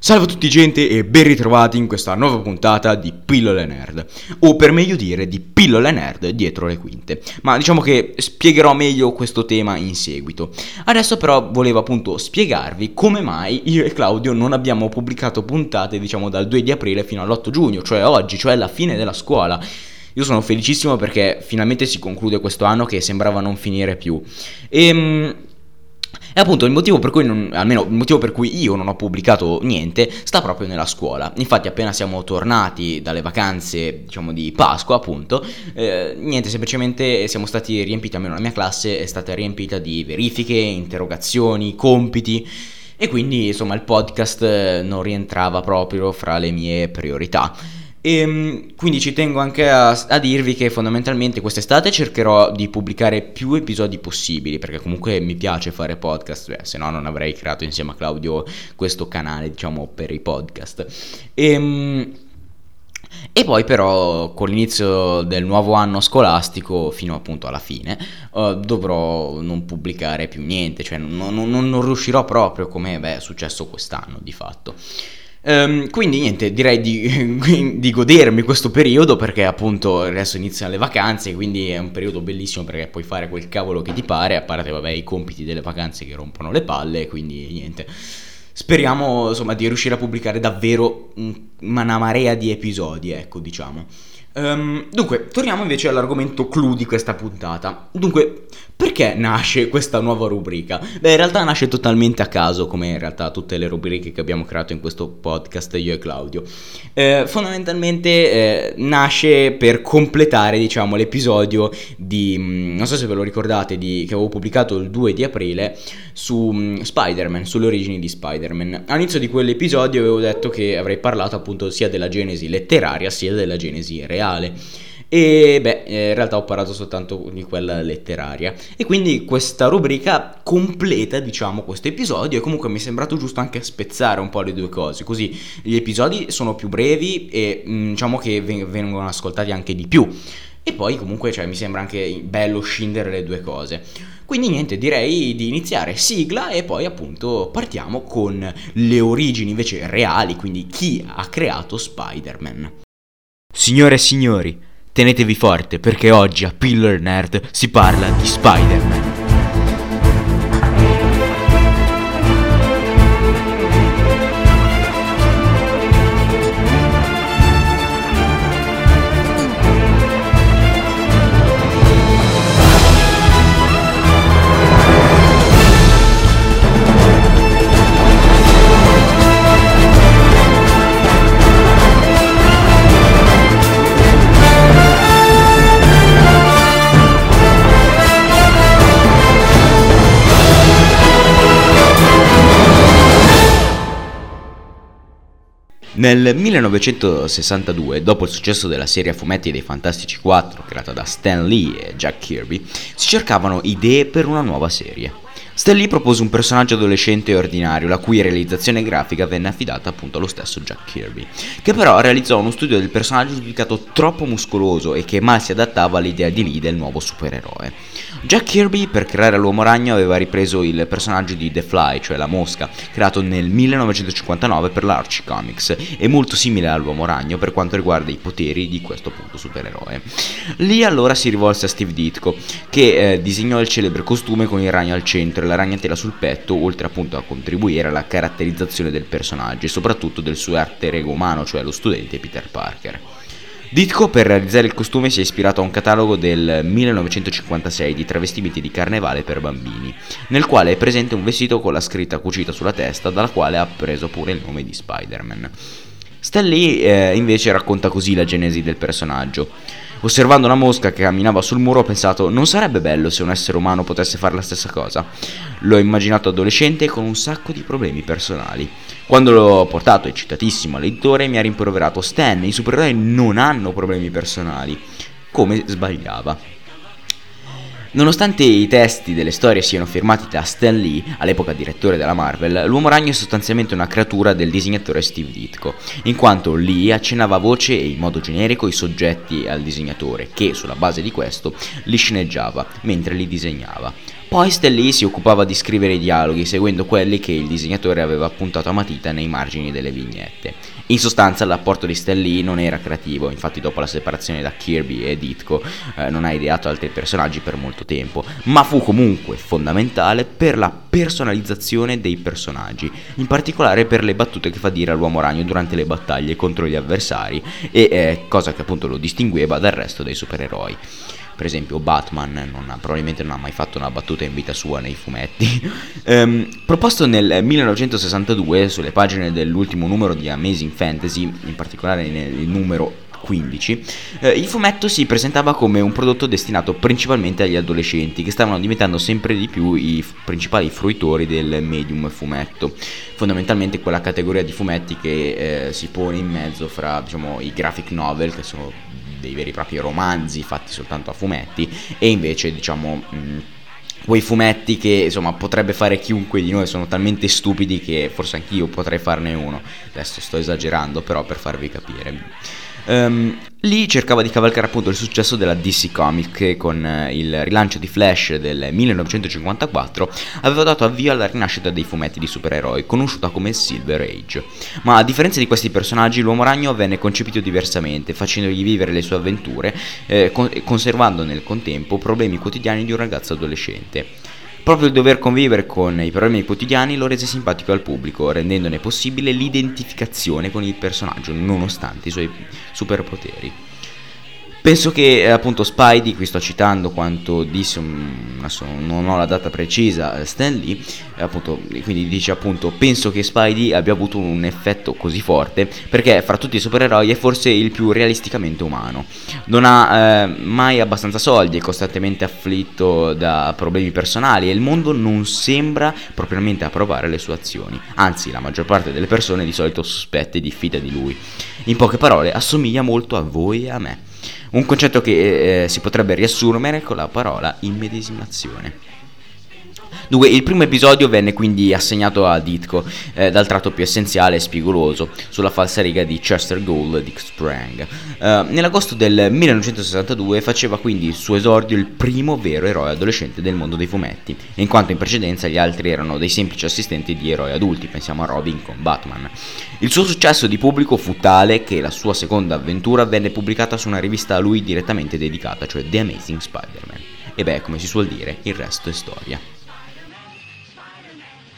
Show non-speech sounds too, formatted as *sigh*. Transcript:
Salve a tutti gente e ben ritrovati in questa nuova puntata di Pillole Nerd, o per meglio dire di Pillole Nerd dietro le quinte, ma diciamo che spiegherò meglio questo tema in seguito. Adesso però volevo appunto spiegarvi come mai io e Claudio non abbiamo pubblicato puntate diciamo dal 2 di aprile fino all'8 giugno, cioè oggi, cioè la fine della scuola. Io sono felicissimo perché finalmente si conclude questo anno che sembrava non finire più. E ehm, e appunto il motivo per cui, non, almeno il motivo per cui io non ho pubblicato niente, sta proprio nella scuola. Infatti appena siamo tornati dalle vacanze, diciamo di Pasqua appunto, eh, niente, semplicemente siamo stati riempiti, almeno la mia classe è stata riempita di verifiche, interrogazioni, compiti. E quindi insomma il podcast eh, non rientrava proprio fra le mie priorità. E ehm, quindi ci tengo anche a, a, dirvi che fondamentalmente quest'estate cercherò di pubblicare più episodi possibili, perché comunque mi piace fare podcast, beh, se no non avrei creato insieme a Claudio questo canale, diciamo, per i podcast. E, ehm, e poi però con l'inizio del nuovo anno scolastico fino appunto alla fine uh, dovrò non pubblicare più niente, cioè non, non, non riuscirò proprio come beh, è successo quest'anno di fatto. Um, quindi niente, direi di, *laughs* di, godermi questo periodo perché appunto adesso iniziano le vacanze, quindi è un periodo bellissimo perché puoi fare quel cavolo che ti pare, a parte vabbè i compiti delle vacanze che rompono le palle, quindi niente. Speriamo insomma di riuscire a pubblicare davvero una marea di episodi, ecco diciamo. Um, dunque, torniamo invece all'argomento clou di questa puntata. Dunque, perché nasce questa nuova rubrica? Beh, in realtà nasce totalmente a caso, come in realtà tutte le rubriche che abbiamo creato in questo podcast io e Claudio. Eh, fondamentalmente eh, nasce per completare, diciamo, l'episodio di, mm, non so se ve lo ricordate, di, che avevo pubblicato il 2 di aprile su um, Spider-Man, sulle origini di Spider-Man. All'inizio di quell'episodio avevo detto che avrei parlato appunto sia della genesi letteraria sia della genesi reale. E beh, in realtà ho parlato soltanto di quella letteraria. E quindi questa rubrica completa, diciamo, questo episodio. E comunque mi è sembrato giusto anche spezzare un po' le due cose. Così gli episodi sono più brevi e mm, diciamo che vengono ascoltati anche di più. E poi comunque cioè, mi sembra anche bello scindere le due cose. Quindi niente, direi di iniziare sigla e poi appunto partiamo con le origini invece reali, quindi chi ha creato Spider-Man. Signore e signori, tenetevi forte perché oggi a Pillar Nerd si parla di Spider-Man. Nel 1962, dopo il successo della serie a fumetti dei Fantastici 4, creata da Stan Lee e Jack Kirby, si cercavano idee per una nuova serie. Stan Lee propose un personaggio adolescente e ordinario, la cui realizzazione grafica venne affidata appunto allo stesso Jack Kirby, che però realizzò uno studio del personaggio giudicato troppo muscoloso e che mal si adattava all'idea di Lee del nuovo supereroe. Jack Kirby per creare l'uomo ragno aveva ripreso il personaggio di The Fly, cioè la mosca, creato nel 1959 per l'Archie Comics, e molto simile all'uomo ragno per quanto riguarda i poteri di questo appunto supereroe. Lee allora si rivolse a Steve Ditko, che eh, disegnò il celebre costume con il ragno al centro la ragnatela sul petto, oltre appunto a contribuire alla caratterizzazione del personaggio e soprattutto del suo arte rego umano, cioè lo studente Peter Parker. Ditko per realizzare il costume si è ispirato a un catalogo del 1956 di travestimenti di carnevale per bambini, nel quale è presente un vestito con la scritta cucita sulla testa, dalla quale ha preso pure il nome di Spider-Man. Stan Lee eh, invece racconta così la genesi del personaggio. Osservando una mosca che camminava sul muro ho pensato non sarebbe bello se un essere umano potesse fare la stessa cosa. L'ho immaginato adolescente con un sacco di problemi personali. Quando l'ho portato eccitatissimo all'editore mi ha rimproverato Stan, i supereroi non hanno problemi personali. Come sbagliava. Nonostante i testi delle storie siano firmati da Stan Lee, all'epoca direttore della Marvel, l'Uomo Ragno è sostanzialmente una creatura del disegnatore Steve Ditko, in quanto Lee accennava a voce e in modo generico i soggetti al disegnatore, che sulla base di questo li sceneggiava mentre li disegnava. Poi Lee si occupava di scrivere i dialoghi, seguendo quelli che il disegnatore aveva appuntato a matita nei margini delle vignette. In sostanza l'apporto di Lee non era creativo, infatti dopo la separazione da Kirby e Ditko eh, non ha ideato altri personaggi per molto tempo, ma fu comunque fondamentale per la personalizzazione dei personaggi, in particolare per le battute che fa dire all'uomo ragno durante le battaglie contro gli avversari e eh, cosa che appunto lo distingueva dal resto dei supereroi per esempio Batman non ha, probabilmente non ha mai fatto una battuta in vita sua nei fumetti. um, *laughs* proposto nel 1962 sulle pagine dell'ultimo numero di Amazing Fantasy, in particolare nel numero 15, eh, il fumetto si presentava come un prodotto destinato principalmente agli adolescenti che stavano diventando sempre di più i f- principali fruitori del medium fumetto, fondamentalmente quella categoria di fumetti che eh, si pone in mezzo fra diciamo, i graphic novel, che sono dei veri e propri romanzi fatti soltanto a fumetti e invece diciamo mh, quei fumetti che insomma potrebbe fare chiunque di noi sono talmente stupidi che forse anch'io potrei farne uno. Adesso sto esagerando però per farvi capire Um, lì cercava di cavalcare appunto il successo della DC Comics che con uh, il rilancio di Flash del 1954 aveva dato avvio alla rinascita dei fumetti di supereroi, conosciuta come Silver Age. Ma a differenza di questi personaggi, l'uomo ragno venne concepito diversamente, facendogli vivere le sue avventure, eh, con- conservando nel contempo problemi quotidiani di un ragazzo adolescente. Proprio il dover convivere con i problemi quotidiani lo rese simpatico al pubblico, rendendone possibile l'identificazione con il personaggio, nonostante i suoi superpoteri. Penso che eh, appunto Spidey, qui sto citando quanto disse, non ho la data precisa, eh, Stan Lee, eh, appunto, quindi dice appunto, penso che Spidey abbia avuto un effetto così forte perché fra tutti i supereroi è forse il più realisticamente umano. Non ha eh, mai abbastanza soldi, è costantemente afflitto da problemi personali e il mondo non sembra propriamente approvare le sue azioni. Anzi, la maggior parte delle persone di solito sospetta e diffida di lui. In poche parole, assomiglia molto a voi e a me. Un concetto che eh, si potrebbe riassumere con la parola immedesimazione. Dunque, il primo episodio venne quindi assegnato a Ditko, eh, dal tratto più essenziale e spigoloso, sulla falsariga di Chester Gould Dick Sprang. Uh, nell'agosto del 1962 faceva quindi il suo esordio il primo vero eroe adolescente del mondo dei fumetti, in quanto in precedenza gli altri erano dei semplici assistenti di eroi adulti, pensiamo a Robin con Batman. Il suo successo di pubblico fu tale che la sua seconda avventura venne pubblicata su una rivista a lui direttamente dedicata, cioè The Amazing Spider-Man. E beh, come si suol dire, il resto è storia.